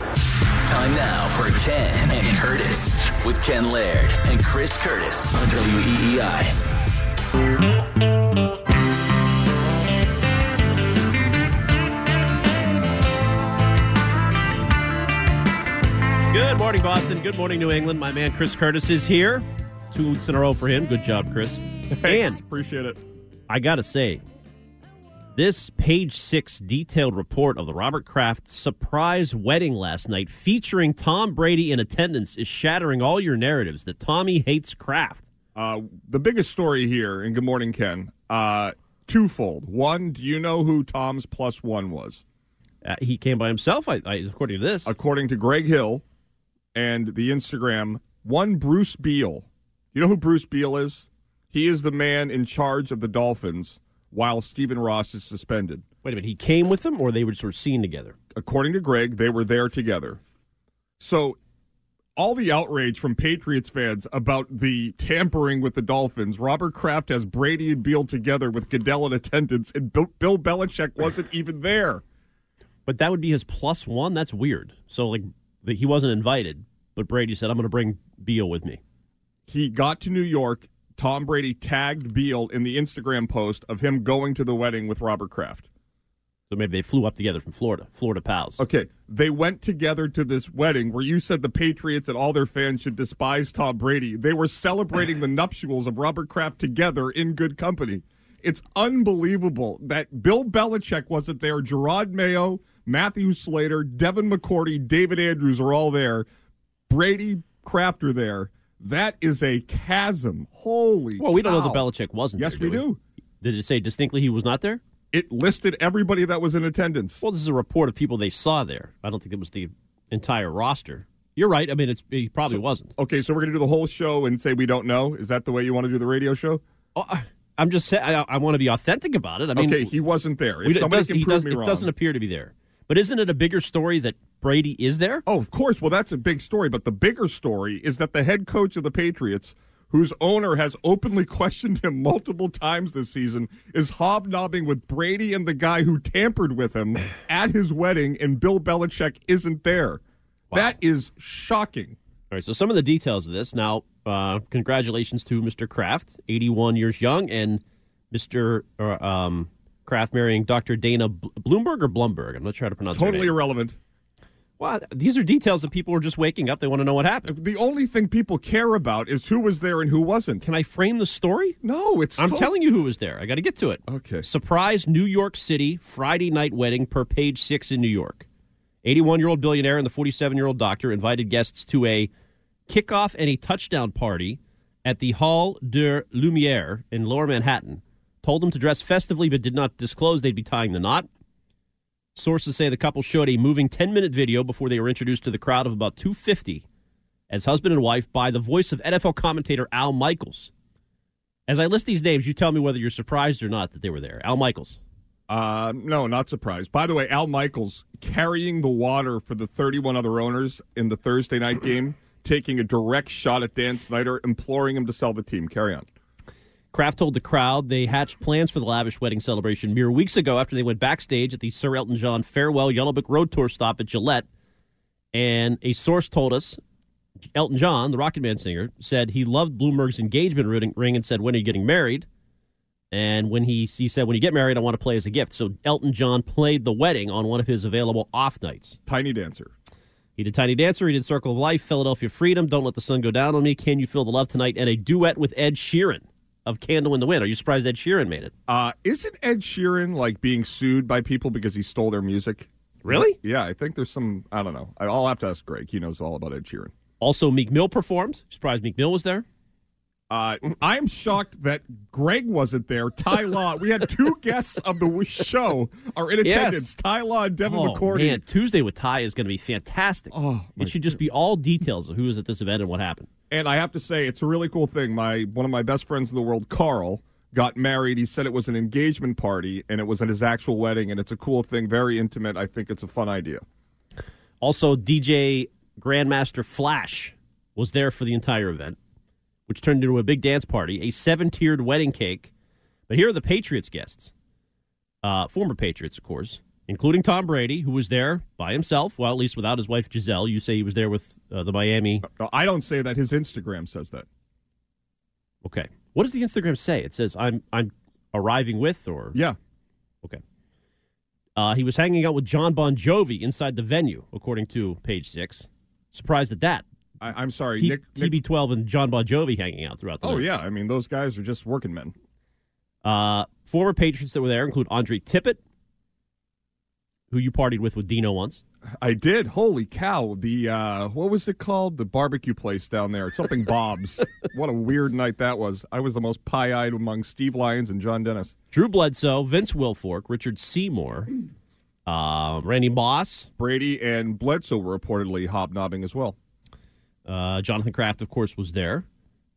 Time now for Ken and Curtis with Ken Laird and Chris Curtis on E WEEI. Good morning, Boston. Good morning, New England. My man Chris Curtis is here. Two weeks in a row for him. Good job, Chris. Thanks. And Appreciate it. I got to say, this page six detailed report of the Robert Kraft surprise wedding last night featuring Tom Brady in attendance is shattering all your narratives that Tommy hates Kraft. Uh, the biggest story here, and good morning, Ken. Uh, twofold. One, do you know who Tom's plus one was? Uh, he came by himself, I, I, according to this. According to Greg Hill and the Instagram, one Bruce Beal. You know who Bruce Beal is? He is the man in charge of the Dolphins while Stephen Ross is suspended. Wait a minute, he came with them, or they were sort of seen together? According to Greg, they were there together. So all the outrage from Patriots fans about the tampering with the Dolphins. Robert Kraft has Brady and Beal together with Goodell in attendance, and Bill, Bill Belichick wasn't even there. But that would be his plus one. That's weird. So like he wasn't invited, but Brady said, "I'm going to bring Beal with me." He got to New York. Tom Brady tagged Beal in the Instagram post of him going to the wedding with Robert Kraft. So maybe they flew up together from Florida, Florida pals. Okay, they went together to this wedding where you said the Patriots and all their fans should despise Tom Brady. They were celebrating the nuptials of Robert Kraft together in good company. It's unbelievable that Bill Belichick wasn't there. Jerod Mayo, Matthew Slater, Devin McCourty, David Andrews are all there. Brady, Kraft are there. That is a chasm. Holy Well, we don't know that Belichick wasn't. Yes, there, we do. Did it say distinctly he was not there? It listed everybody that was in attendance. Well, this is a report of people they saw there. I don't think it was the entire roster. You're right. I mean, it's he probably wasn't. Okay, so we're going to do the whole show and say we don't know. Is that the way you want to do the radio show? Oh, I'm just saying. I, I want to be authentic about it. I mean, okay, he wasn't there. If somebody does, can prove does- me it wrong. doesn't appear to be there. But isn't it a bigger story that Brady is there? Oh, of course. Well, that's a big story. But the bigger story is that the head coach of the Patriots, whose owner has openly questioned him multiple times this season, is hobnobbing with Brady and the guy who tampered with him at his wedding, and Bill Belichick isn't there. That is shocking. All right, so some of the details of this. Now, uh, congratulations to Mr. Kraft, 81 years young, and Mr. Uh, um, Kraft marrying Dr. Dana Bl- Bloomberg or Blumberg. I'm not sure how to pronounce her Totally irrelevant. Well, these are details that people are just waking up. They want to know what happened. The only thing people care about is who was there and who wasn't. Can I frame the story? No, it's. I'm tot- telling you who was there. I got to get to it. Okay. Surprise New York City Friday night wedding per page six in New York. 81 year old billionaire and the 47 year old doctor invited guests to a kickoff and a touchdown party at the Hall de Lumiere in lower Manhattan. Told them to dress festively but did not disclose they'd be tying the knot. Sources say the couple showed a moving 10 minute video before they were introduced to the crowd of about 250 as husband and wife by the voice of NFL commentator Al Michaels. As I list these names, you tell me whether you're surprised or not that they were there. Al Michaels. Uh, no, not surprised. By the way, Al Michaels carrying the water for the 31 other owners in the Thursday night game, taking a direct shot at Dan Snyder, imploring him to sell the team. Carry on. Kraft told the crowd they hatched plans for the lavish wedding celebration mere weeks ago after they went backstage at the Sir Elton John farewell Yellow Brick Road Tour stop at Gillette. And a source told us Elton John, the Rocket Man singer, said he loved Bloomberg's engagement ring- ring and said, When are you getting married? And when he, he said, When you get married, I want to play as a gift. So Elton John played the wedding on one of his available off nights. Tiny dancer. He did Tiny Dancer, he did Circle of Life, Philadelphia Freedom, Don't Let the Sun Go Down on Me, Can You Feel the Love Tonight, and a duet with Ed Sheeran of Candle in the Wind. Are you surprised Ed Sheeran made it? Uh, isn't Ed Sheeran like being sued by people because he stole their music? Really? Yeah, I think there's some. I don't know. I'll have to ask Greg. He knows all about Ed Sheeran. Also, Meek Mill performed. Surprised Meek Mill was there. Uh, I'm shocked that Greg wasn't there. Ty Law. We had two guests of the show are in Yes. attendance. Ty Law and Devin oh, McCourty. man. Tuesday with Ty is going to be fantastic. Oh, it should just be all details of who was at this event and what happened. And I have to say, it's a really cool thing. My one of my best friends in the world, Carl, got married. He said it was an engagement party, and it was at his actual wedding. And it's a cool thing, very intimate. I think it's a fun idea. Also, DJ Grandmaster Flash was there for the entire event, which turned into a big dance party, a seven tiered wedding cake. But here are the Patriots guests, uh, former Patriots, of course, including Tom Brady, who was there by himself, well, at least without his wife Gisele. You say he was there with uh, the Miami. No, I don't say that. His Instagram says that. Okay. What does the Instagram say? It says, I'm, I'm arriving with, or. Yeah. Okay. Uh, he was hanging out with John Bon Jovi inside the venue, according to page six. Surprised at that. I, I'm sorry, T- Nick. Nick TB12 and John Bon Jovi hanging out throughout the oh night. yeah, I mean those guys are just working men. Uh, former Patriots that were there include Andre Tippett, who you partied with with Dino once. I did. Holy cow! The uh, what was it called? The barbecue place down there. Something Bob's. what a weird night that was. I was the most pie-eyed among Steve Lyons and John Dennis. Drew Bledsoe, Vince Wilfork, Richard Seymour, uh, Randy Moss, Brady and Bledsoe were reportedly hobnobbing as well. Uh, Jonathan Kraft, of course, was there.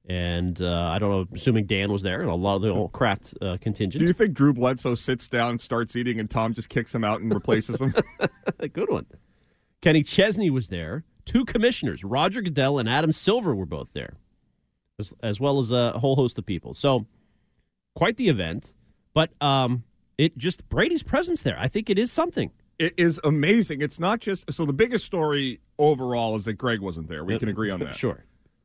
And uh, I don't know, assuming Dan was there, and a lot of the old Kraft uh, contingent. Do you think Drew Bledsoe sits down, and starts eating, and Tom just kicks him out and replaces him? A good one. Kenny Chesney was there. Two commissioners, Roger Goodell and Adam Silver, were both there, as, as well as a whole host of people. So, quite the event. But um, it just Brady's presence there. I think it is something. It is amazing. It's not just so. The biggest story overall is that Greg wasn't there. We can agree on that. Sure.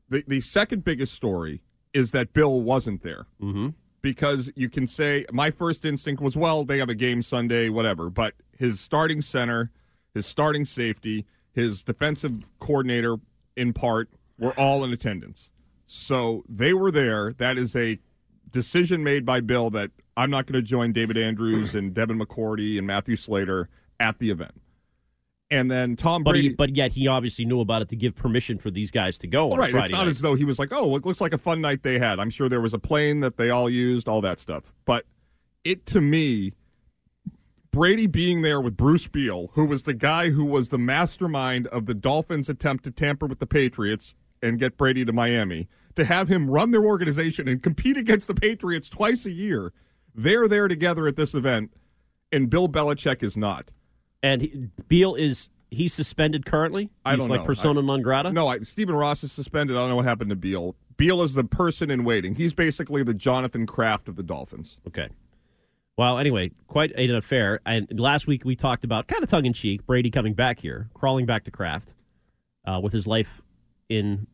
The the second biggest story is that Bill wasn't there. Mm-hmm. because you can say my first instinct was well they have a game Sunday whatever but his starting center his starting safety his defensive coordinator in part were all in attendance so they were there that is a decision made by Bill that I'm not going to join David Andrews and Devin McCourty and Matthew Slater at the event and then Tom But Brady he, but yet he obviously knew about it to give permission for these guys to go on right. It's not night. as though he was like, "Oh, it looks like a fun night they had." I'm sure there was a plane that they all used, all that stuff. But it to me, Brady being there with Bruce Beal, who was the guy who was the mastermind of the Dolphins' attempt to tamper with the Patriots and get Brady to Miami, to have him run their organization and compete against the Patriots twice a year. They're there together at this event, and Bill Belichick is not. And he, Beal is he's suspended currently. He's I don't like know. persona non grata. No, I, Stephen Ross is suspended. I don't know what happened to Beal. Beal is the person in waiting. He's basically the Jonathan Kraft of the Dolphins. Okay. Well, anyway, quite an affair. And last week we talked about kind of tongue in cheek Brady coming back here, crawling back to Kraft, uh, with his life in,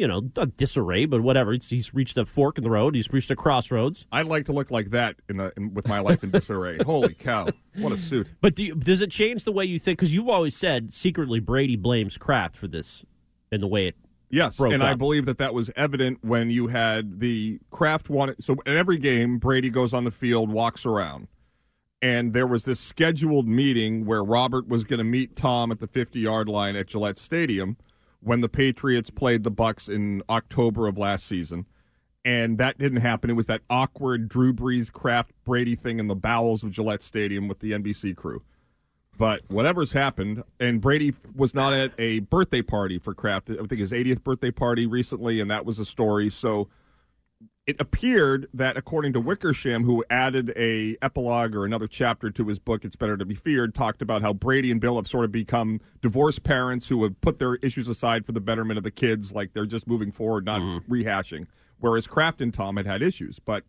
you know, disarray, but whatever. He's, he's reached a fork in the road. He's reached a crossroads. I'd like to look like that in, a, in with my life in disarray. Holy cow! What a suit. But do you, does it change the way you think? Because you've always said secretly Brady blames Kraft for this and the way it. Yes, and I believe that that was evident when you had the Kraft one. So in every game, Brady goes on the field, walks around, and there was this scheduled meeting where Robert was going to meet Tom at the 50 yard line at Gillette Stadium when the Patriots played the Bucs in October of last season. And that didn't happen. It was that awkward Drew Brees Kraft Brady thing in the bowels of Gillette Stadium with the NBC crew. But whatever's happened, and Brady was not at a birthday party for Kraft. I think his 80th birthday party recently, and that was a story. So it appeared that, according to Wickersham, who added a epilogue or another chapter to his book, "It's Better to Be Feared," talked about how Brady and Bill have sort of become divorced parents who have put their issues aside for the betterment of the kids, like they're just moving forward, not mm-hmm. rehashing. Whereas Kraft and Tom had had issues, but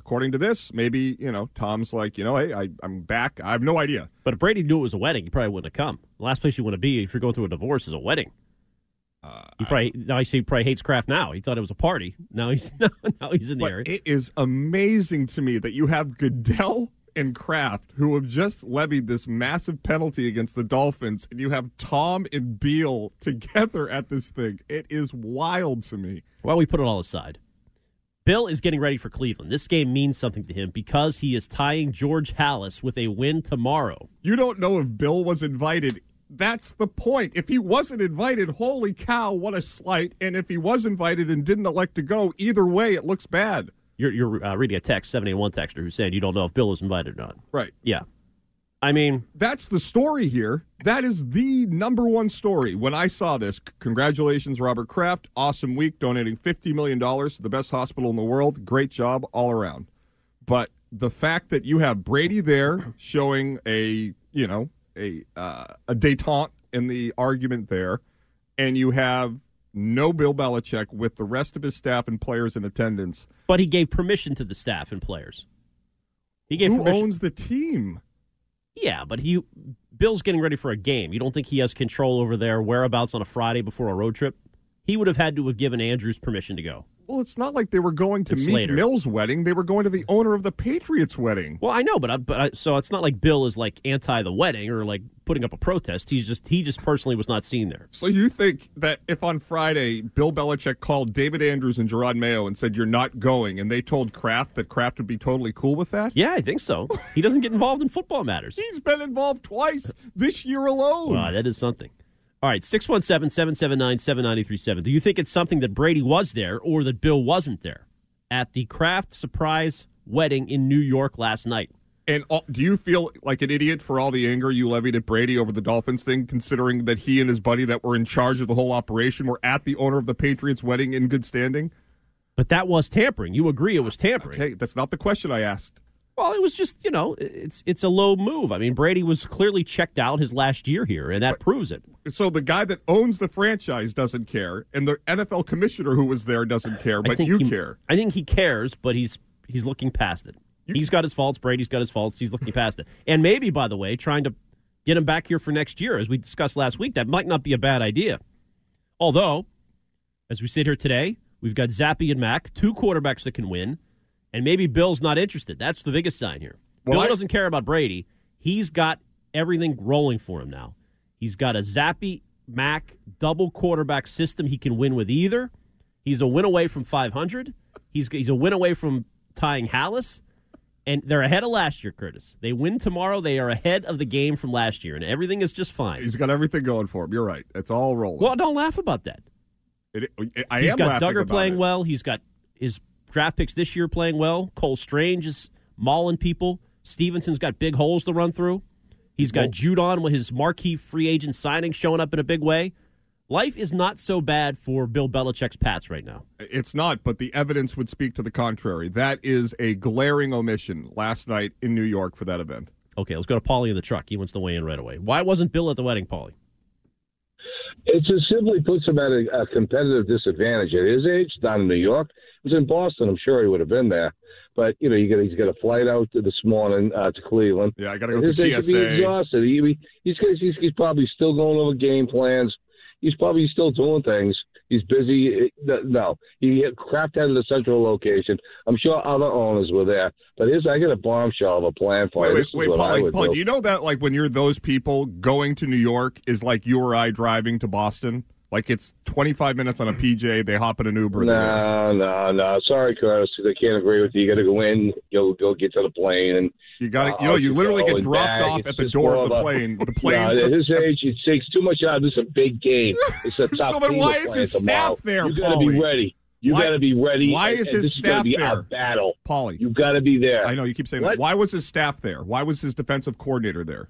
according to this, maybe you know Tom's like, you know, hey, I, I'm back. I have no idea. But if Brady knew it was a wedding, he probably wouldn't have come. The last place you want to be if you're going through a divorce is a wedding. He probably now I see he probably hates Kraft now. He thought it was a party. Now he's now he's in the area. it is amazing to me that you have Goodell and Kraft, who have just levied this massive penalty against the Dolphins, and you have Tom and Beal together at this thing. It is wild to me. Well, we put it all aside. Bill is getting ready for Cleveland. This game means something to him because he is tying George Halas with a win tomorrow. You don't know if Bill was invited. That's the point. If he wasn't invited, holy cow, what a slight. And if he was invited and didn't elect to go, either way, it looks bad. You're, you're uh, reading a text, 781 texter, who's saying you don't know if Bill is invited or not. Right. Yeah. I mean, That's the story here. That is the number one story. When I saw this, congratulations, Robert Kraft. Awesome week, donating $50 million to the best hospital in the world. Great job all around. But the fact that you have Brady there showing a, you know, a, uh, a detente in the argument there, and you have no Bill Belichick with the rest of his staff and players in attendance. but he gave permission to the staff and players. He gave Who permission. owns the team? Yeah, but he Bill's getting ready for a game. You don't think he has control over their whereabouts on a Friday before a road trip? He would have had to have given Andrews permission to go. Well, it's not like they were going to And Meek. Mill's wedding. They were going to the owner of the Patriots' wedding. Well, I know, but I, but I, so it's not like Bill is like anti the wedding or like putting up a protest. He's just he just personally was not seen there. So you think that if on Friday Bill Belichick called David Andrews and Jerod Mayo and said you're not going, and they told Kraft that Kraft would be totally cool with that? Yeah, I think so. He doesn't get involved in football matters. He's been involved twice this year alone. Wow, that is something. All right, 617 779 7937. Do you think it's something that Brady was there or that Bill wasn't there at the Kraft surprise wedding in New York last night? And all, do you feel like an idiot for all the anger you levied at Brady over the Dolphins thing, considering that he and his buddy that were in charge of the whole operation were at the owner of the Patriots' wedding in good standing? But that was tampering. You agree it was tampering. Okay, that's not the question I asked. Well, it was just, you know, it's it's a low move. I mean, Brady was clearly checked out his last year here, and that proves it. So the guy that owns the franchise doesn't care, and the NFL commissioner who was there doesn't care, but you he, care. I think he cares, but he's he's looking past it. He's got his faults. Brady's got his faults. He's looking past it. And maybe, by the way, trying to get him back here for next year, as we discussed last week, that might not be a bad idea. Although, as we sit here today, we've got Zappe and Mac, two quarterbacks that can win, and maybe Bill's not interested. That's the biggest sign here. Well, Bill I- doesn't care about Brady. He's got everything rolling for him now. He's got a Zappe Mac double quarterback system he can win with either. He's a win away from 500. He's he's a win away from tying Halas, and they're ahead of last year. Curtis, they win tomorrow. They are ahead of the game from last year, and everything is just fine. He's got everything going for him. You're right. It's all rolling. Well, don't laugh about that. It, it- I He's am got Dugger playing it. well. He's got his draft picks this year playing well. Cole Strange is mauling people. Stevenson's got big holes to run through. He's got Well- Judon with his marquee free agent signing showing up in a big way. Life is not so bad for Bill Belichick's Pats right now. It's not, but the evidence would speak to the contrary. That is a glaring omission last night in New York for that event. Okay, let's go to Paulie in the truck. He wants to weigh in right away. Why wasn't Bill at the wedding, Paulie? It just simply puts him at a, a competitive disadvantage. At his age, down in New York, he was in Boston. I'm sure he would have been there. But you know, you got he's got a flight out this morning uh, to Cleveland. Yeah, I got to go to he'd be exhausted. He, he- he's, he's he's probably still going over game plans. He's probably still doing things. He's busy. No, he crapped out of the central location. I'm sure other owners were there, but his I got a bombshell of a plan for Wait, you. wait, wait, Paulie, would Paulie, do. do you know that like when you're those people going to New York is like you or I driving to Boston? Like it's 25 minutes on a PJ, they hop in an Uber. No, no, no. Sorry, Curtis. I can't agree with you. You got to go in. You'll go get to the plane, and You got to, Uh, you know, you literally get dropped back. off It's at the door of the plane. The plane. No, at his age, it takes too much out. This is a big game. It's a tough So then why is his tomorrow. staff there, You got to be ready. You got to be ready. why is his is staff be there? A battle. Paulie. You got to be there. I know you keep saying that. Why was his staff there? Why was his defensive coordinator there?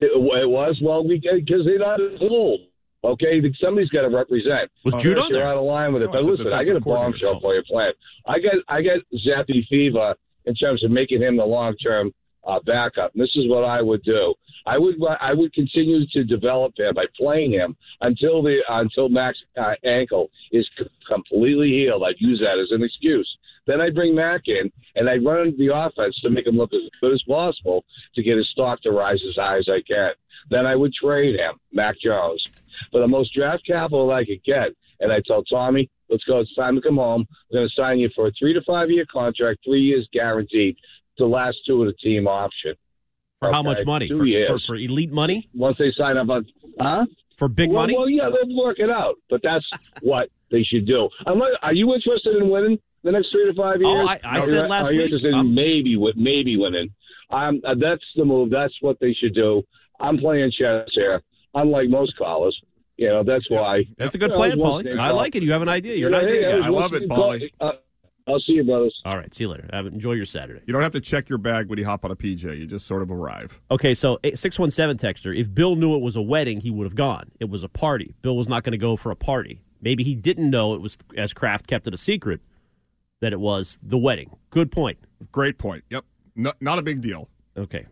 It, it was well because they're not as old. Okay, somebody's got to represent. Was Judon You're there? out of line with it. No, I but listen, I got a bombshell for your plan. I got I got Zappe Fever in terms of making him the long term uh, backup. And this is what I would do. I would I would continue to develop him by playing him until the until Mac's uh, ankle is c- completely healed. I'd use that as an excuse. Then I bring Mac in and I run the offense to make him look as good as possible to get his stock to rise as high as I can. Then I would trade him, Mac Jones, for the most draft capital I could get. And I tell Tommy, let's go. It's time to come home. We're going to sign you for a three to five year contract, three years guaranteed. the last two of the team option. For how much money? For, for, for elite money? Once they sign up on, huh? For big well, money? Well, yeah, they'll work it out, but that's what they should do. I'm are you interested in winning the next three to five years? Oh, I- I said you- last are you week, interested in I'm- maybe maybe winning? Um, that's the move. That's what they should do. I'm playing chess here, unlike most callers. You know, that's why. That's a good You know, plan, once Paulie. I like it. You have an idea. You're an idea yeah, guy. I love it, you Paulie. Uh, I'll see you, brothers. All right. See you later. Have, enjoy your Saturday. You don't have to check your bag when you hop on a PJ. You just sort of arrive. Okay, so eh, 617 texter, if Bill knew it was a wedding, he would have gone. It was a party. Bill was not going to go for a party. Maybe he didn't know it was, as Kraft kept it a secret, that it was the wedding. Good point. Great point. Yep. No, not a big deal. Okay.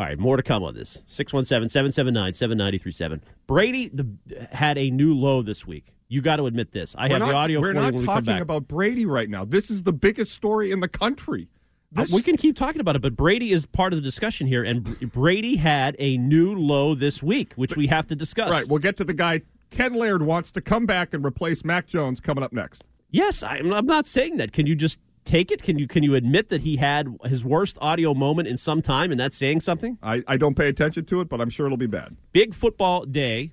All right, more to come on this. 617 779 7937. Brady the, had a new low this week. You got to admit this. I we're have not, the audio We're for you not when we come talking about Brady right now. This is the biggest story in the country. This, we can keep talking about it, but Brady is part of the discussion here, and Brady had a new low this week, which we have to discuss. right. We'll get to the guy. Ken Laird wants to come back and replace Mac Jones coming up next. Yes, I'm, I'm not saying that. Can you just take it? Can you can you admit that he had his worst audio moment in some time, and that's saying something? I, I don't pay attention to it, but I'm sure it'll be bad. Big football day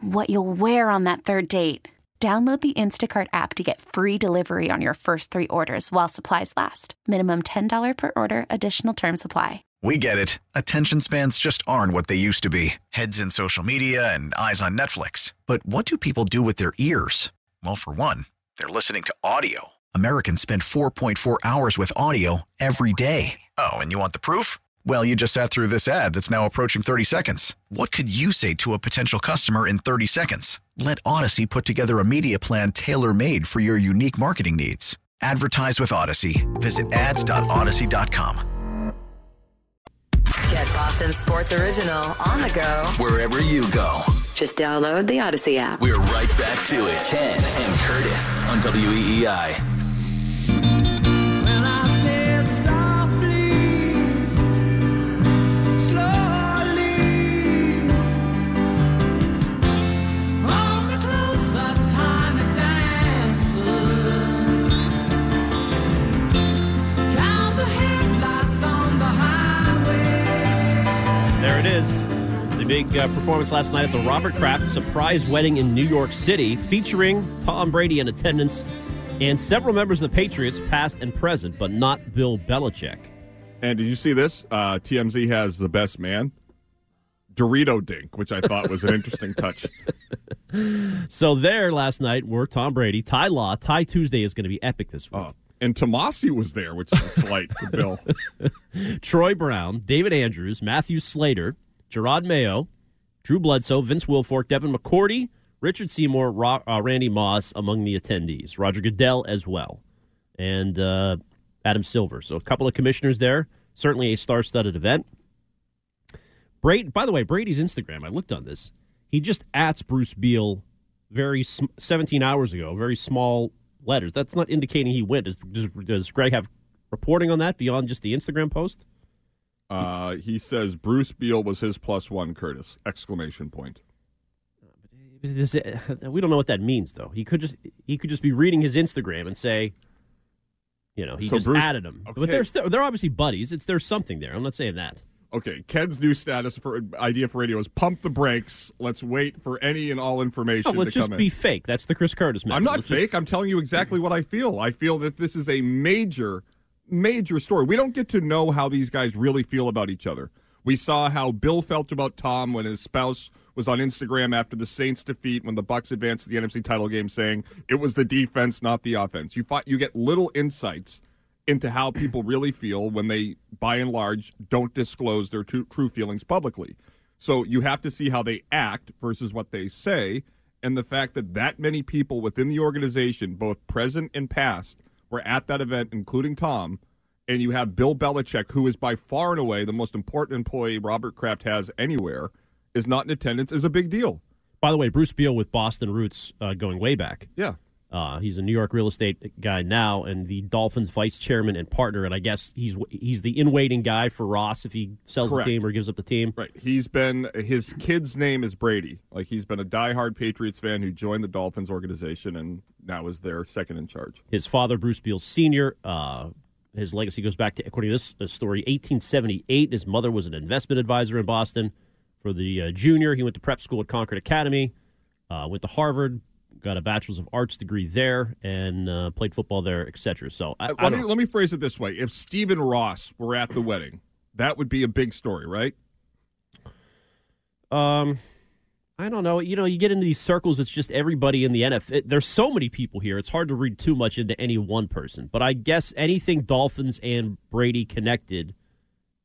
what you'll wear on that third date. Download the Instacart app to get free delivery on your first three orders while supplies last. Minimum $10 per order, additional term supply. We get it. Attention spans just aren't what they used to be heads in social media and eyes on Netflix. But what do people do with their ears? Well, for one, they're listening to audio. Americans spend 4.4 hours with audio every day. Oh, and you want the proof? Well, you just sat through this ad that's now approaching 30 seconds. What could you say to a potential customer in 30 seconds? Let Odyssey put together a media plan tailor made for your unique marketing needs. Advertise with Odyssey. Visit ads.odyssey.com. Get Boston Sports Original on the go. Wherever you go. Just download the Odyssey app. We're right back to it. Ken and Curtis on WEEI. There it is. The big uh, performance last night at the Robert Kraft surprise wedding in New York City, featuring Tom Brady in attendance and several members of the Patriots, past and present, but not Bill Belichick. And did you see this? Uh, TMZ has the best man, Dorito Dink, which I thought was an interesting touch. So there last night were Tom Brady, Ty Law. Ty Tuesday is going to be epic this week. Uh, and Tomase was there, which is a slight to Bill. Troy Brown, David Andrews, Matthew Slater, Jerod Mayo, Drew Bledsoe, Vince Wilfork, Devin McCourty, Richard Seymour, Ro- uh, Randy Moss among the attendees. Roger Goodell as well, and uh, Adam Silver. So a couple of commissioners there. Certainly a star-studded event. Brady, by the way, Brady's Instagram. I looked on this. He just ats Bruce Beal very sm- 17 hours ago. Very small letters. That's not indicating he went. Does, does, does Greg have reporting on that beyond just the Instagram post? Uh, he says Bruce Beal was his plus one, Curtis! Exclamation point. We don't know what that means, though. He could just he could just be reading his Instagram and say, you know, he So just Bruce- added him. okay. But they're still, they're obviously buddies. It's there's something there. I'm not saying that. Okay, Ken's new status for idea for radio is pump the brakes. Let's wait for any and all information No, let's to just come be in. fake. That's the Chris Curtis method. I'm not Let's just- fake. I'm telling you exactly what I feel. I feel that this is a major, major story. We don't get to know how these guys really feel about each other. We saw how Bill felt about Tom when his spouse was on Instagram after the Saints defeat when the Bucs advanced to the NFC title game, saying it was the defense, not the offense. You find, you get little insights into how people really feel when they, by and large, don't disclose their true, true feelings publicly. So you have to see how they act versus what they say, and the fact that that many people within the organization, both present and past, were at that event, including Tom, and you have Bill Belichick, who is by far and away the most important employee Robert Kraft has anywhere, is not in attendance, is a big deal. By the way, Bruce Beal with Boston roots uh, going way back. Yeah. Uh, he's a New York real estate guy now, and the Dolphins vice chairman and partner. And I guess he's he's the in waiting guy for Ross if he sells Correct. the team or gives up the team. Right. He's been his kid's name is Brady. Like he's been a diehard Patriots fan who joined the Dolphins organization and now is their second in charge. His father, Bruce Beal Sr., uh, his legacy goes back to, according to this story, 1878. His mother was an investment advisor in Boston. For the uh, junior, he went to prep school at Concord Academy, uh, went to Harvard, got a bachelor's of arts degree there, and uh, played football there, etc. So I, I let don't me let me phrase it this way: If Stephen Ross were at the wedding, that would be a big story, right? Um, I don't know. You know, you get into these circles. It's just everybody in the NFL. There's so many people here. It's hard to read too much into any one person. But I guess anything Dolphins and Brady connected,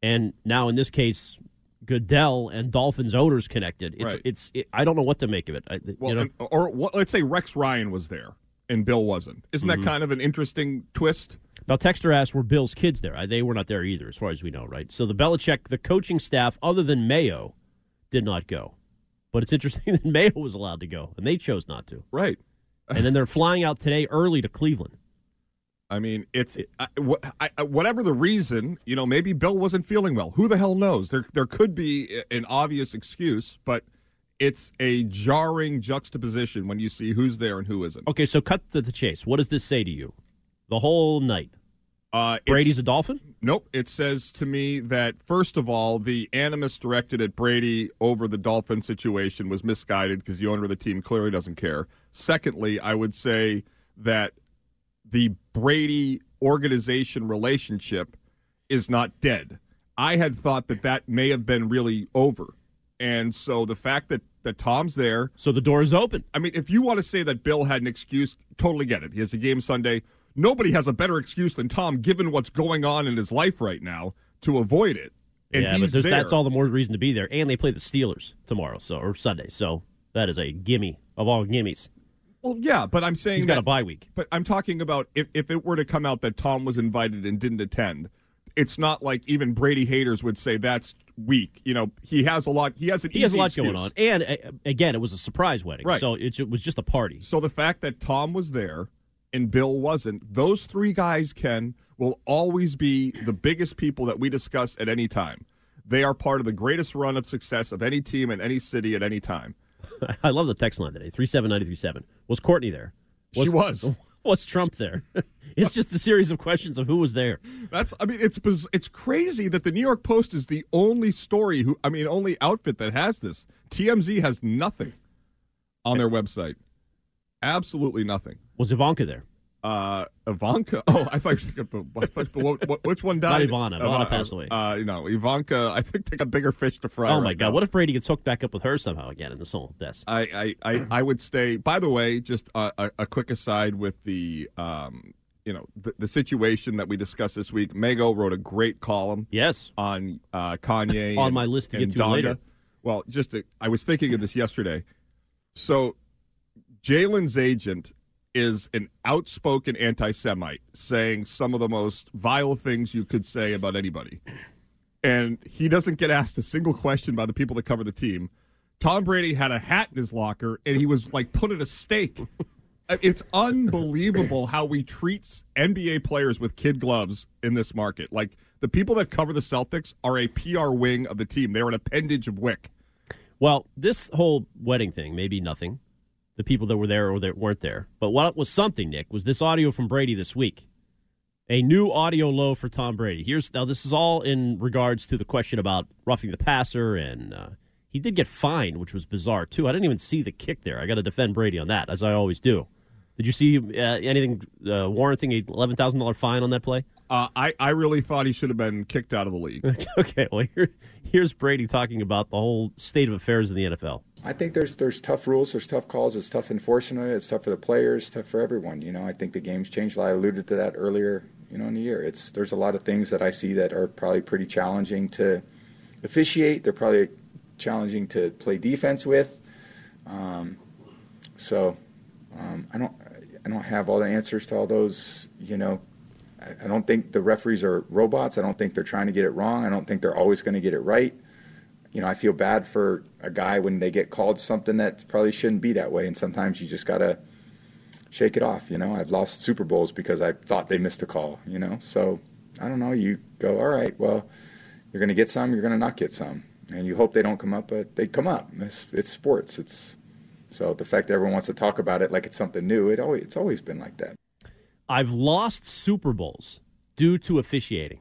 and now in this case, Goodell and Dolphins owners connected. It's Right. it's. It, I don't know what to make of it. I, Well, you know, and- or what, let's say Rex Ryan was there and Bill wasn't. Isn't Mm-hmm. that kind of an interesting twist? Now, Texter asked, were Bill's kids there? They were not there either, as far as we know, right? So the Belichick, the coaching staff, other than Mayo, did not go. But it's interesting that Mayo was allowed to go, and they chose not to. Right. And then they're flying out today early to Cleveland. I mean, it's I, I- whatever the reason. You know, maybe Bill wasn't feeling well. Who the hell knows? There, there could be an obvious excuse, but it's a jarring juxtaposition when you see who's there and who isn't. Okay, so cut to the chase. What does this say to you? The whole night. Uh, Brady's a Dolphin? Nope. It says to me that, first of all, the animus directed at Brady over the Dolphin situation was misguided because the owner of the team clearly doesn't care. Secondly, I would say that the Brady organization relationship is not dead. I had thought that that may have been really over. And so the fact that, that Tom's there. So the door is open. I mean, if you want to say that Bill had an excuse, totally get it. He has a game Sunday. Nobody has a better excuse than Tom, given what's going on in his life right now, to avoid it. And yeah, he's but that's all the more reason to be there. And they play the Steelers tomorrow, so or Sunday. So that is a gimme of all gimmies. Well, yeah, but I'm saying he's got a bye week. But I'm talking about if, if it were to come out that Tom was invited and didn't attend, it's not like even Brady haters would say that's weak. You know, he has a lot. He has an he has a lot excuse. going on, and uh, again, it was a surprise wedding, right. so it, it was just a party. So the fact that Tom was there and Bill wasn't, those three guys, Ken, will always be the biggest people that we discuss at any time. They are part of the greatest run of success of any team in any city at any time. I love the text line today 37937. Was Courtney there? She was. Was Trump there? it's just a series of questions of who was there. That's I mean it's it's crazy that the New York Post is the only story who I mean only outfit that has this. TMZ has nothing on their website. Absolutely nothing. Was Ivanka there? Uh, Ivanka. Oh, I thought you were thinking of the, I thought the what, what, which one died? Not Ivana. Ivana passed away. Uh, you know, Ivanka. I think they got bigger fish to fry. oh my right God! now. What if Brady gets hooked back up with her somehow again in this whole this? I, I, I, I would stay. By the way, just a, a, a quick aside with the, um, you know, the, the situation that we discussed this week. Mago wrote a great column. Yes, on uh, Kanye. On and- my list to get to Donda. later. Well, just I was thinking of this yesterday. So, Jaylen's agent is an outspoken anti-Semite, saying some of the most vile things you could say about anybody and he doesn't get asked a single question by the people that cover the team. Tom Brady had a hat in his locker, and he was like put at a stake. Uh, it's unbelievable how we treat NBA players with kid gloves in this market. Like the people that cover the Celtics are a PR wing of the team; they're an appendage of Wick. Well, this whole wedding thing may be nothing. The people that were there or that weren't there. But what was something, Nick, was this audio from Brady this week. A new audio low for Tom Brady. Here's now. This is all in regards to the question about roughing the passer, and uh, he did get fined, which was bizarre too. I didn't even see the kick there. I got to defend Brady on that, as I always do. Did you see uh, anything uh, warranting a eleven thousand dollar fine on that play? Uh, I I really thought he should have been kicked out of the league. okay, well here, here's Brady talking about the whole state of affairs in the NFL. I think there's there's tough rules, there's tough calls, it's tough enforcement. It's tough for the players, tough for everyone. You know, I think the game's changed. I alluded to that earlier. You know, in the year, it's there's a lot of things that I see that are probably pretty challenging to officiate. They're probably challenging to play defense with. Um, so um, I don't I don't have all the answers to all those you know I, don't think the referees are robots. I don't think they're trying to get it wrong. I don't think they're always going to get it right. You know, I feel bad for a guy when they get called something that probably shouldn't be that way, and sometimes you just gotta shake it off. You know, I've lost Super Bowls because I thought they missed a call. You know, so I don't know. You go, all right, well, you're going to get some, you're going to not get some, and you hope they don't come up, but they come up. It's, it's sports. It's so the fact that everyone wants to talk about it like it's something new. It always it's always been like that. I've lost Super Bowls due to officiating.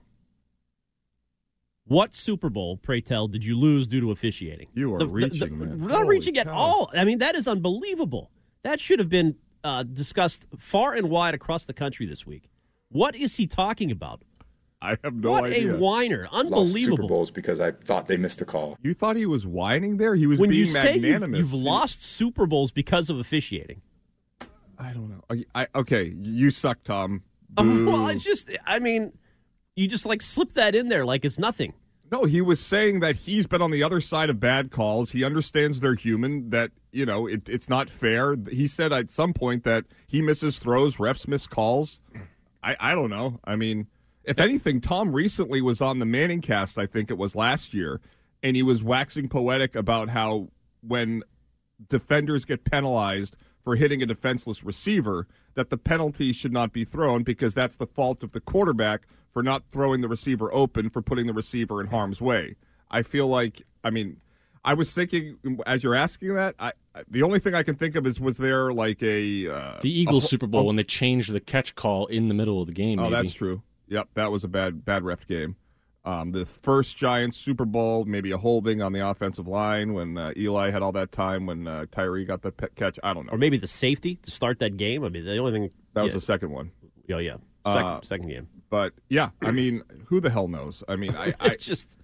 What Super Bowl, pray tell, did you lose due to officiating? You are The- the- reaching, the- man. Not Holy reaching at cow. all. I mean, that is unbelievable. That should have been uh, discussed far and wide across the country this week. What is he talking about? I have no what idea. What a whiner! Lost Super Bowls because I thought they missed a call. You thought he was whining there? He was When being you say you've, you've lost Super Bowls because of officiating, I don't know. I, I, okay, you suck, Tom. Oh, well, it's just, I mean, you just like slip that in there like it's nothing. No, he was saying that he's been on the other side of bad calls. He understands they're human, that, you know, it, it's not fair. He said at some point that he misses throws, refs miss calls. I, I don't know. I mean, if anything, Tom recently was on the ManningCast, I think it was last year, and he was waxing poetic about how when defenders get penalized for hitting a defenseless receiver, that the penalty should not be thrown because that's the fault of the quarterback for not throwing the receiver open for putting the receiver in harm's way. I feel like, I mean, I was thinking as you're asking that, I, the only thing I can think of is was there like a uh, The Eagles a- Super Bowl a- when they changed the catch call in the middle of the game. Oh, maybe. that's true. Yep, that was a bad bad ref game. Um, the first Giants Super Bowl, maybe a holding on the offensive line when uh, Eli had all that time when uh, Tyree got the pe- catch. I don't know. Or maybe the safety to start that game. I mean, the only thing. That was yeah. the second one. Oh, yeah. Second, Uh, second game. But yeah, I mean, who the hell knows? I mean, I, I it's just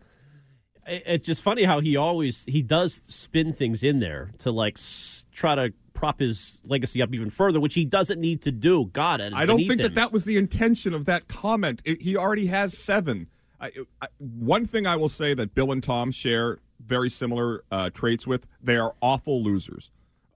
it's just funny how he always he does spin things in there to like s- try to prop his legacy up even further, which he doesn't need to do. God, I don't think him. that that was the intention of that comment. It, he already has seven. I, I, one thing I will say that Bill and Tom share very similar uh, traits with: they are awful losers.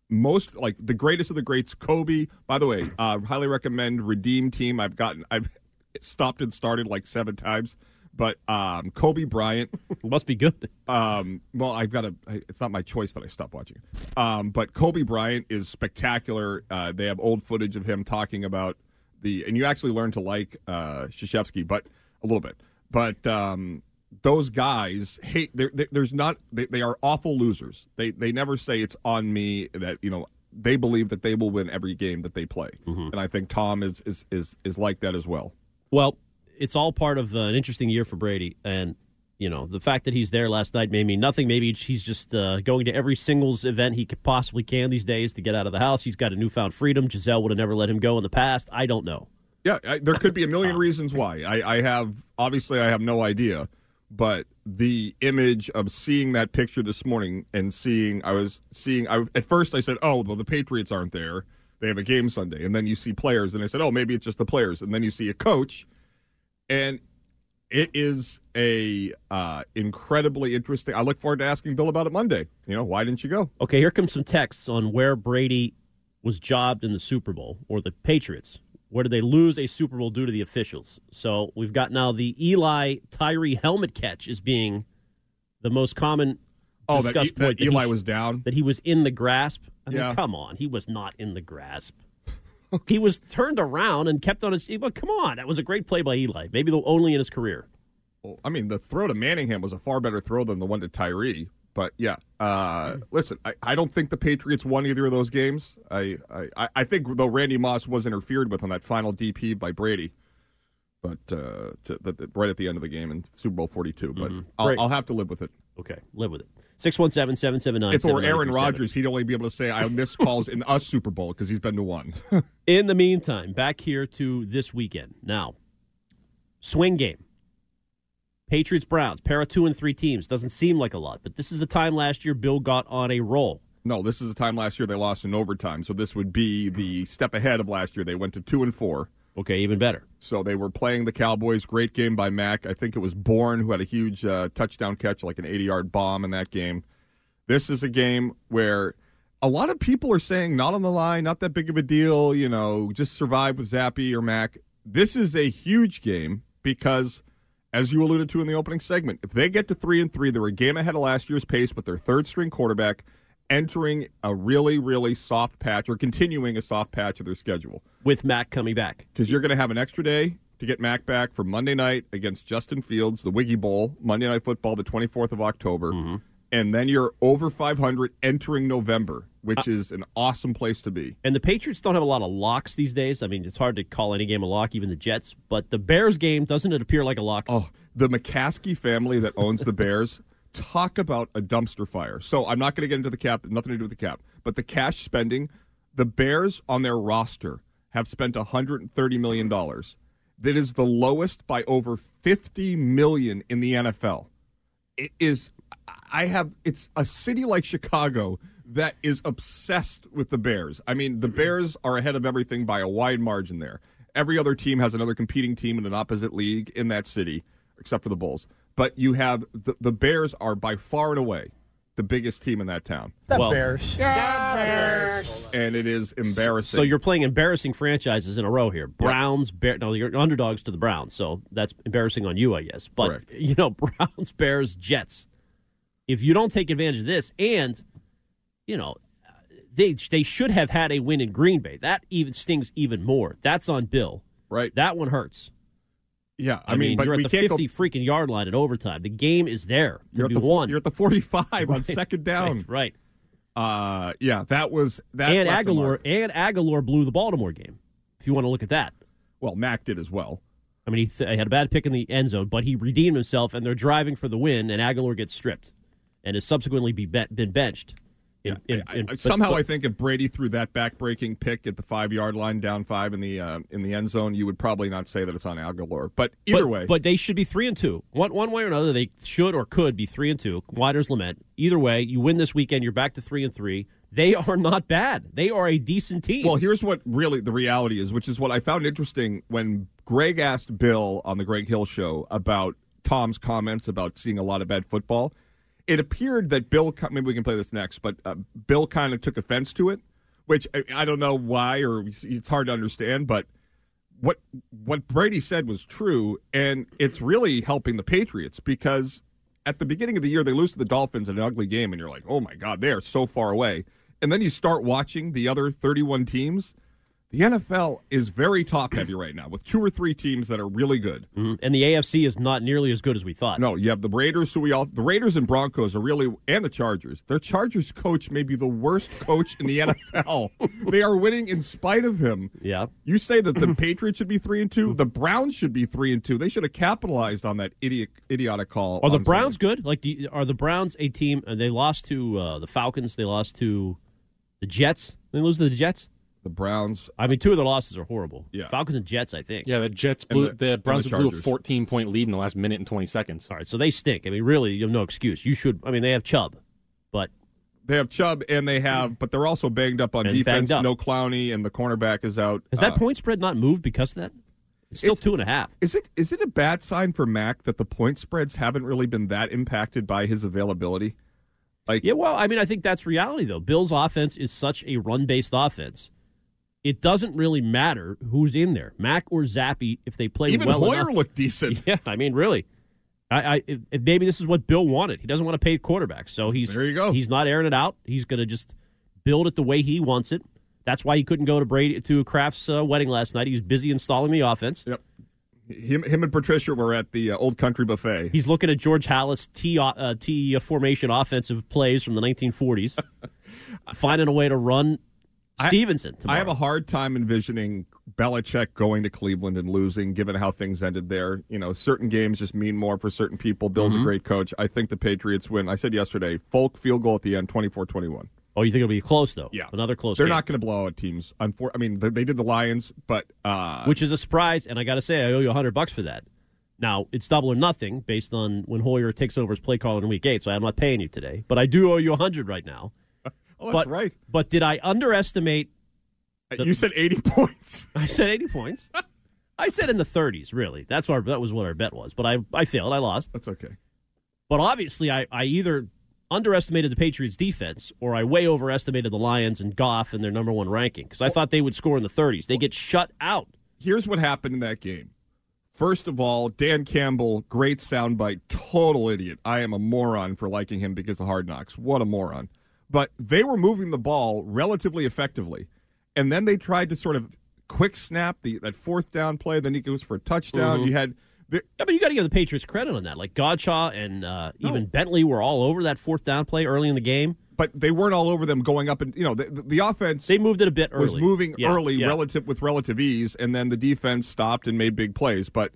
Most like the greatest of the greats, Kobe. By the way, uh, highly recommend Redeem Team. I've gotten, I've stopped and started like seven times. But um, Kobe Bryant must be good. Um, well, I've got to. It's not my choice that I stop watching. Um, but Kobe Bryant is spectacular. Uh, they have old footage of him talking about the, and you actually learn to like uh, Krzyzewski, but a little bit. But um, those guys hate. They're, they're- there's not. They, they are awful losers. They they never say it's on me. That you know they believe that they will win every game that they play, and I think Tom is is is is like that as well. Well, it's all part of uh, an interesting year for Brady, and you know the fact that he's there last night may mean nothing. Maybe he's just uh, going to every singles event he could possibly can these days to get out of the house. He's got a newfound freedom. Gisele would have never let him go in the past. I don't know. Yeah, I, there could be a million reasons why. I, I have obviously I have no idea, but the image of seeing that picture this morning and seeing I was seeing I, at first I said, "Oh, well the Patriots aren't there. They have a game Sunday." And then you see players and I said, "Oh, maybe it's just the players." And then you see a coach and it is a uh, incredibly interesting. I look forward to asking Bill about it Monday. You know, why didn't you go? Okay, here comes some texts on where Brady was jobbed in the Super Bowl or the Patriots. Where did they lose a Super Bowl due to the officials? So we've got now the Eli Tyree helmet catch is being the most common Oh, that discussed that point. he Eli sh- was down? That he was in the grasp. I mean, Yeah. come on, he was not in the grasp. he was turned around and kept on his. But come on, that was a great play by Eli. Maybe the only in his career. Well, I mean, the throw to Manningham was a far better throw than the one to Tyree. But yeah, uh, listen, I, I don't think the Patriots won either of those games. I, I, I think though Randy Moss was interfered with on that final DP by Brady, but uh, to, that, that- right at the end of the game in Super Bowl Forty Two. But I'll, I'll have to live with it. Okay, live with it. 617 779 If it were Aaron Rodgers, he'd only be able to say I missed calls in a Super Bowl because he's been to one. In the meantime, back here to this weekend. Now, swing game. Patriots Browns, pair of two and three teams. Doesn't seem like a lot, but this is the time last year Bill got on a roll. no, this is the time last year they lost in overtime, so this would be the step ahead of last year. They went to two and four. Okay, even better. So they were playing the Cowboys. Great game by Mac. I think it was Bourne who had a huge uh, touchdown catch, like an 80 yard bomb in that game. This is a game where a lot of people are saying not on the line, not that big of a deal, you know, just survive with Zappe or Mac. this is a huge game because, as you alluded to in the opening segment, if they get to three and three, they're a game ahead of last year's pace with their third string quarterback entering a really, really soft patch or continuing a soft patch of their schedule. With Mac coming back. Because you're going to have an extra day to get Mac back for Monday night against Justin Fields, the Wiggy Bowl, Monday Night Football, the 24th of October. Mm-hmm. And then you're over 500 entering November, which uh, is an awesome place to be. And the Patriots don't have a lot of locks these days. I mean, it's hard to call any game a lock, even the Jets. But the Bears game, doesn't it appear like a lock? Oh, the McCaskey family that owns the Bears, talk about a dumpster fire. So I'm not going to get into the cap, nothing to do with the cap, but the cash spending, the Bears on their roster have spent 130 million dollars. That is the lowest by over 50 million in the NFL. It is I have it's a city like Chicago that is obsessed with the Bears. I mean, the mm-hmm. Bears are ahead of everything by a wide margin there. Every other team has another competing team in an opposite league in that city, except for the Bulls. But you have the, the Bears are by far and away the biggest team in that town. The Well- Bears. And it is embarrassing. So you're playing embarrassing franchises in a row here. Browns, Bears. No, you're underdogs to the Browns, so that's embarrassing on you, I guess. But Correct. you know, Browns, Bears, Jets. If you don't take advantage of this, and you know, they they should have had a win in Green Bay. That even stings even more. That's on Bill. right. That one hurts. Yeah, I, mean, but you're at the can't 50 go, freaking yard line at overtime. The game is there to you're at be the won. you're at the 45 on second down. right. Uh yeah, that was that And Agholor and Agholor blew the Baltimore game. If you want to look at that. Well, Mac did as well. I mean, he, th- he had a bad pick in the end zone, but he redeemed himself, and they're driving for the win, and Agholor gets stripped and has subsequently be be- been benched. In, in- I- in- I- but- somehow but- I think if Brady threw that back-breaking pick at the five-yard line, down five in the uh, in the end zone, you would probably not say that it's on Agholor. But either but, way, But they should be three and two. One one way or another, they should or could be three and two. Wider's lament. Either way, you win this weekend, you're back to three and three. They are not bad. They are a decent team. well, here's what really the reality is, which is what I found interesting when Greg asked Bill on the Greg Hill show about Tom's comments about seeing a lot of bad football. It appeared that Bill, maybe we can play this next, but uh, Bill kind of took offense to it, which I, I don't know why or it's hard to understand, but what what Brady said was true, and it's really helping the Patriots because at the beginning of the year they lose to the Dolphins in an ugly game, and you're like, oh my god, they are so far away. And then you start watching the other 31 teams. The NFL is very top heavy right now with two or three teams that are really good. Mhm. and the AFC is not nearly as good as we thought. No, you have the Raiders, who we all the Raiders and Broncos are really, and the Chargers. Their Chargers coach may be the worst coach in the NFL. They are winning in spite of him. Yeah. You say that the Patriots should be three and two. The Browns should be three and two. They should have capitalized on that idiot, idiotic call. Are the Browns Sunday. good? Like, do you, are the Browns a team? They lost to uh, the Falcons. They lost to the Jets. They lose to the Jets. The Browns. I mean, two of their losses are horrible. Yeah. Falcons and Jets. I think. Yeah, the Jets blew the- the, Browns the blew a 14 point lead in the last minute and 20 seconds. All right, so they stink. I mean, really, you have no excuse. You should. I mean, they have Chubb, but They have Chubb and they have, but they're also banged up on And defense. up. No Clowney and the cornerback is out. has that Uh, point spread not moved because of that? It's still It's- two and a half. Is it is it a bad sign for Mac that the point spreads haven't really been that impacted by his availability? Like Yeah, well, I mean, I think that's reality though. Bill's offense is such a run-based offense. It doesn't really matter who's in there, Mac or Zappe, if they play even well Hoyer enough. looked decent. Yeah, I mean, really. I, I if maybe this is what Bill wanted. He doesn't want to pay quarterbacks, so he's There you go. He's not airing it out. He's going to just build it the way he wants it. That's why he couldn't go to Brady to Kraft's uh, wedding last night. He was busy installing the offense. Yep. Him, him and Patricia were at the uh, Old Country Buffet. He's looking at George Halas T uh, T formation offensive plays from the 1940s, finding a way to run Stevenson. I have a hard time envisioning Belichick going to Cleveland and losing, given how things ended there. You know, certain games just mean more for certain people. Bill's Mm-hmm. a great coach. I think the Patriots win. I said yesterday, Folk field goal at the end, 24-21. Oh, you think it'll be close though? Yeah. another close. They're game. not going to blow out teams. Unfor- I mean, they, they did the Lions, but uh, which is a surprise. And I got to say, I owe you a hundred bucks for that. Now it's double or nothing based on when Hoyer takes over as play caller in Week Eight. So I'm not paying you today, but I do owe you a hundred right now. Oh, that's but, right. But did I underestimate? Uh, you said 80 points. I said eighty points. I said in the 30s. Really, that's our that was what our bet was. But I I failed. I lost. That's okay. But obviously, I, I either underestimated the Patriots' defense or I way overestimated the Lions and Goff and their number one ranking because I thought they would score in the 30s. They get shut out. here's what happened in that game. First of all, Dan Campbell, great soundbite, total idiot. I am a moron for liking him because of Hard Knocks. What a moron. But they were moving the ball relatively effectively. And then they tried to sort of quick snap the that fourth down play. Then he goes for a touchdown. Mhm. You had the, Yeah, but you got to give the Patriots credit on that. Like Godchaux and uh, even Bentley were all over that fourth down play early in the game. but they weren't all over them going up and you know the, the, the offense They moved it a bit early. was moving Yeah, early yeah. relative with relative ease and then the defense stopped and made big plays but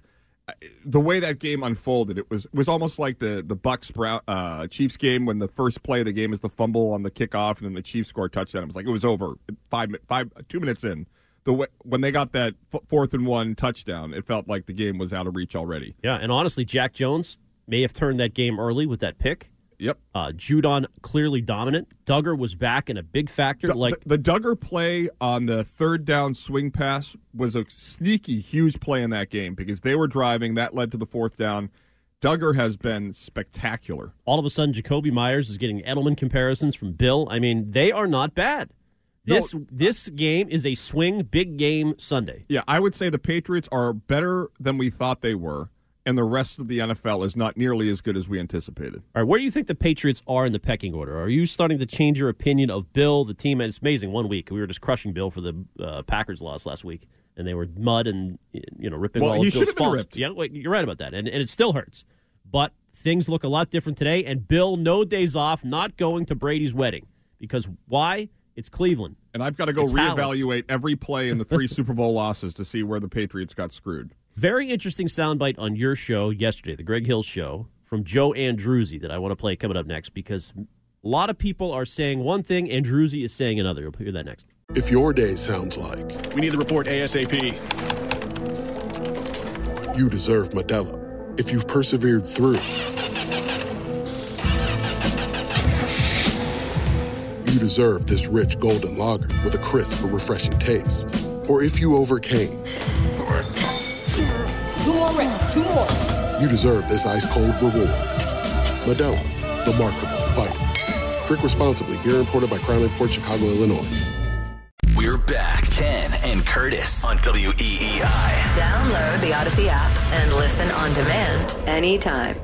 the way that game unfolded it was was almost like the the Bucs Brown uh, Chiefs game when the first play of the game is the fumble on the kickoff and then the Chiefs score a touchdown. It was like it was over. 5 mi- 5 2 minutes in the way, when they got that f- fourth and one touchdown it felt like the game was out of reach already. Yeah, and honestly, Jack Jones may have turned that game early with that pick. Yep. Uh, Judon clearly dominant. Dugger was back and a big factor. Du- like the, the Dugger play on the third down swing pass was a sneaky, huge play in that game because they were driving. That led to the fourth down. Dugger has been spectacular. all of a sudden, Jakobi Meyers is getting Edelman comparisons from Bill. I mean, they are not bad. This this game is a swing big game Sunday. Yeah, I would say the Patriots are better than we thought they were, and the rest of the NFL is not nearly as good as we anticipated. All right, where do you think the Patriots are in the pecking order? Are you starting to change your opinion of Bill, the team? And it's amazing. One week we were just crushing Bill for the uh, Packers loss last week, and they were mud and you know ripping Well, all of Bill's faults. Yeah, wait, you're right about that, and and it still hurts. But things look a lot different today. And Bill, no days off, not going to Brady's wedding because why? It's Cleveland. And I've got to go It's reevaluate every play in the three Super Bowl losses to see where the Patriots got screwed. Very interesting soundbite on your show yesterday, the Greg Hill show, from Joe Andruzzi that I want to play coming up next because a lot of people are saying one thing, Andruzzi is saying another. You'll hear that next. If your day sounds like We need the report ASAP. you deserve Modelo, if you've persevered through, you deserve this rich golden lager with a crisp but refreshing taste. Or if you overcame, Two more reps, two more. you deserve this ice cold reward. Modelo, the Markable Fighter. Drink responsibly. Beer imported by Crown Port Chicago, Illinois. We're back. Ken and Curtis on E WEEI. Download the Odyssey app and listen on demand anytime.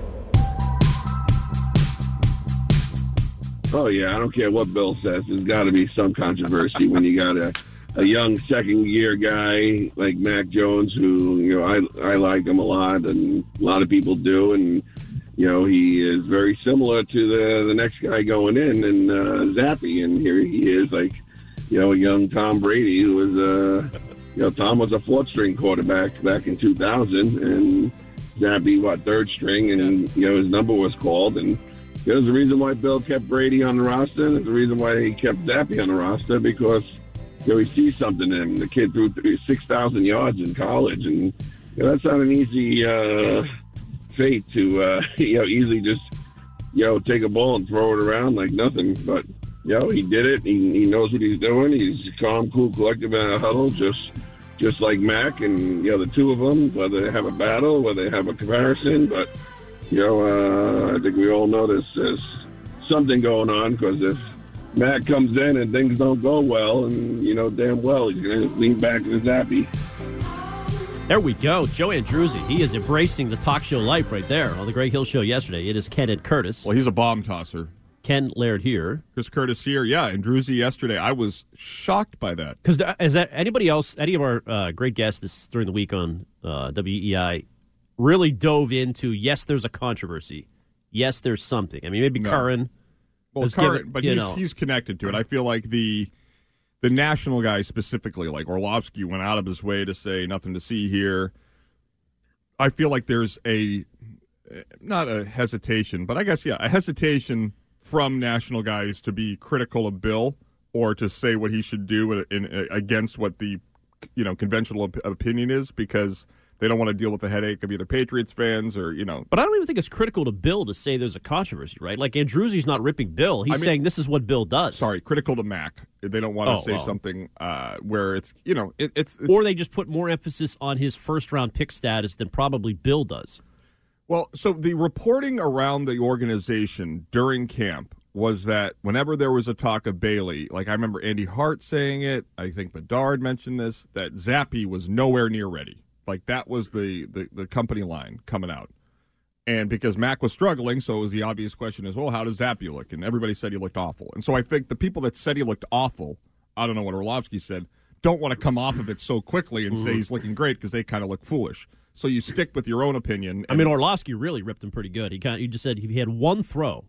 Oh yeah, I don't care what Bill says. There's got to be some controversy when you got a a young second year guy like Mac Jones, who you know I I like him a lot, and a lot of people do, and you know he is very similar to the the next guy going in, and uh, Zappe, and here he is like you know a young Tom Brady who was uh you know Tom was a fourth string quarterback back in 2000, and Zappe what third string, and you know his number was called, and there's a reason why Bill kept Brady on the roster. and There's a reason why he kept Zappe on the roster because you know he sees something in him. The kid threw six thousand yards in college, and you know, that's not an easy uh, fate to uh, you know easily just you know take a ball and throw it around like nothing. But you know he did it. He, he knows what he's doing. He's calm, cool, collective in a huddle, just just like Mac and you know the two of them. Whether they have a battle, whether they have a comparison, but you know, uh, I think we all know there's, there's something going on because if Matt comes in and things don't go well, and you know damn well he's going to lean back to Zappe. There we go. Joe Andruzzi. He is embracing the talk show life right there on the Greg Hill Show yesterday. It is Ken and Curtis. Well, he's a bomb tosser. Ken Laird here. Chris Curtis here. Yeah, Andruzzi yesterday. I was shocked by that. Because is that anybody else? Any of our uh, great guests this during the week on uh, WEI really dove into? Yes, there's a controversy. Yes, there's something. I mean, maybe No. Curran. Well, Curran, given- but he's, know. he's connected to it. I feel like the the national guys specifically, like Orlovsky, went out of his way to say nothing to see here. I feel like there's a not a hesitation, but I guess yeah, a hesitation from national guys to be critical of Bill or to say what he should do in, in, against what the you know conventional op- opinion is because they don't want to deal with the headache of either Patriots fans or you know But I don't even think it's critical to Bill to say there's a controversy, right? Like Andruzzi's not ripping Bill. He's I mean- saying this is what Bill does. sorry critical to Mac. They don't want to Oh, say something uh, where it's you know it, it's, it's Or they just put more emphasis on his first round pick status than probably Bill does. Well, so the reporting around the organization during camp was that whenever there was a talk of Bailey, like I remember Andy Hart saying it, I think Bedard mentioned this, that Zappe was nowhere near ready. Like that was the, the, the company line coming out. And because Mac was struggling, so it was the obvious question as well, how does Zappe look? And everybody said he looked awful. And so I think the people that said he looked awful, I don't know what Orlovsky said, don't want to come off of it so quickly and say Mhm. he's looking great because they kind of look foolish. So you stick with your own opinion. I mean, Orlovsky really ripped him pretty good. He kind of, he just said he had one throw.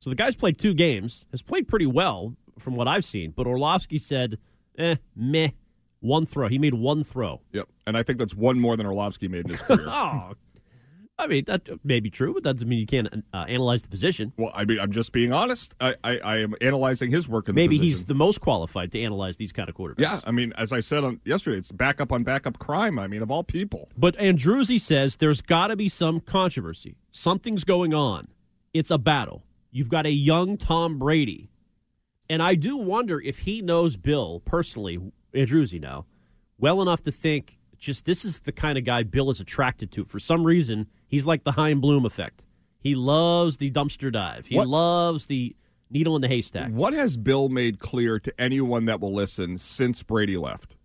So the guy's played two games, has played pretty well from what I've seen. But Orlovsky said, eh, meh, one throw. He made one throw. Yep. And I think that's one more than Orlovsky made in his career. oh, I mean that may be true, but that doesn't mean you can't uh, analyze the position. Well, I mean, I'm just being honest. I, I, I am analyzing his work in the Maybe position. he's the most qualified to analyze these kind of quarterbacks. Yeah, I mean, as I said on yesterday, it's backup on backup crime. I mean, of all people. But Andruzzi says there's got to be some controversy. Something's going on. It's a battle. You've got a young Tom Brady. And I do wonder if he knows Bill personally, Andruzzi now, well enough to think just this is the kind of guy Bill is attracted to. For some reason, he's like the Hein Bloom effect. He loves the dumpster dive. He What- loves the needle in the haystack. What has Bill made clear to anyone that will listen since Brady left?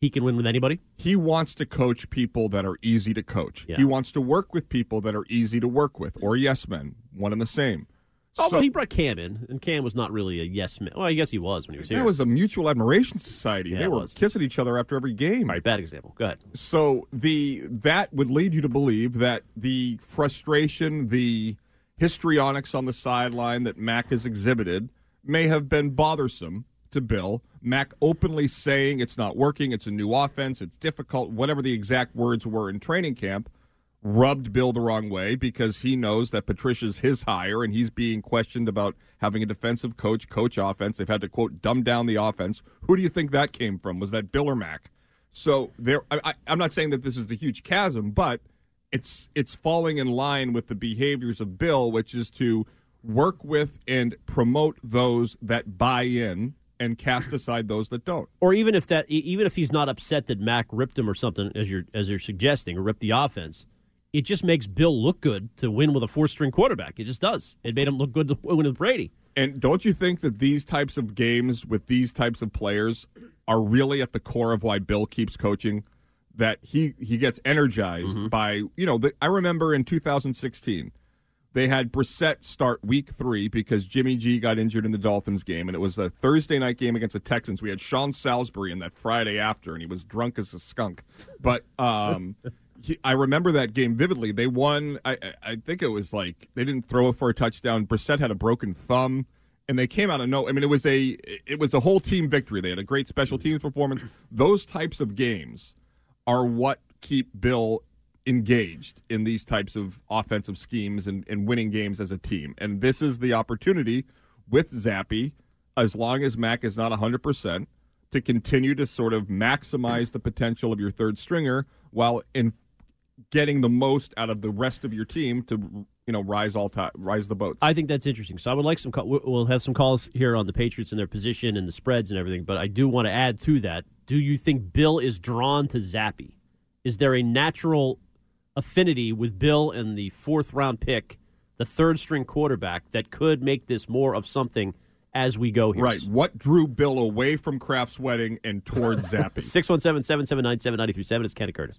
He can win with anybody. He wants to coach people that are easy to coach. Yeah. He wants to work with people that are easy to work with, or yes men, one and the same. Although he brought Cam in, and Cam was not really a yes man. Well, I guess he was when he was here. That was a mutual admiration society. Yeah, they were was. kissing each other after every game. All right, bad example. Go ahead. So the that would lead you to believe that the frustration, the histrionics on the sideline that Mac has exhibited may have been bothersome to Bill. Mac openly saying it's not working, it's a new offense, it's difficult, whatever the exact words were in training camp, rubbed Bill the wrong way because he knows that Patricia's his hire and he's being questioned about having a defensive coach coach offense. They've had to quote dumb down the offense. Who do you think that came from? Was that Bill or Mac? So there, I, I'm not saying that this is a huge chasm, but it's it's falling in line with the behaviors of Bill, which is to work with and promote those that buy in and cast aside those that don't. or even if that, even if he's not upset that Mac ripped him or something, as you're as you're suggesting, or ripped the offense, it just makes Bill look good to win with a four string quarterback. It just does. It made him look good to win with Brady. And don't you think that these types of games with these types of players are really at the core of why Bill keeps coaching? That he he gets energized by you know the, I remember in 2016 they had Brissett start week three because Jimmy G got injured in the Dolphins game, and it was a Thursday night game against the Texans. We had Sean Salisbury in that Friday after, and he was drunk as a skunk. But um, he, I remember that game vividly. They won. I, I- think it was like they didn't throw it for a touchdown. Brissett had a broken thumb, and they came out of no. I mean, it was a it was a whole team victory. They had a great special mm-hmm. teams performance. Those types of games are what keep Bill engaged in these types of offensive schemes and, and winning games as a team. And this is the opportunity with Zappe, as long as Mac is not 100%, to continue to sort of maximize the potential of your third stringer while in getting the most out of the rest of your team to you know rise all ti rise the boats. I think that's interesting. So I would like some. We- we'll have some calls here on the Patriots and their position and the spreads and everything. But I do want to add to that. Do you think Bill is drawn to Zappe? Is there a natural affinity with Bill and the fourth round pick, the third string quarterback, that could make this more of something as we go here? Right. What drew Bill away from Kraft's wedding and towards Zappe? 617 779 7937. It's Kenny Curtis.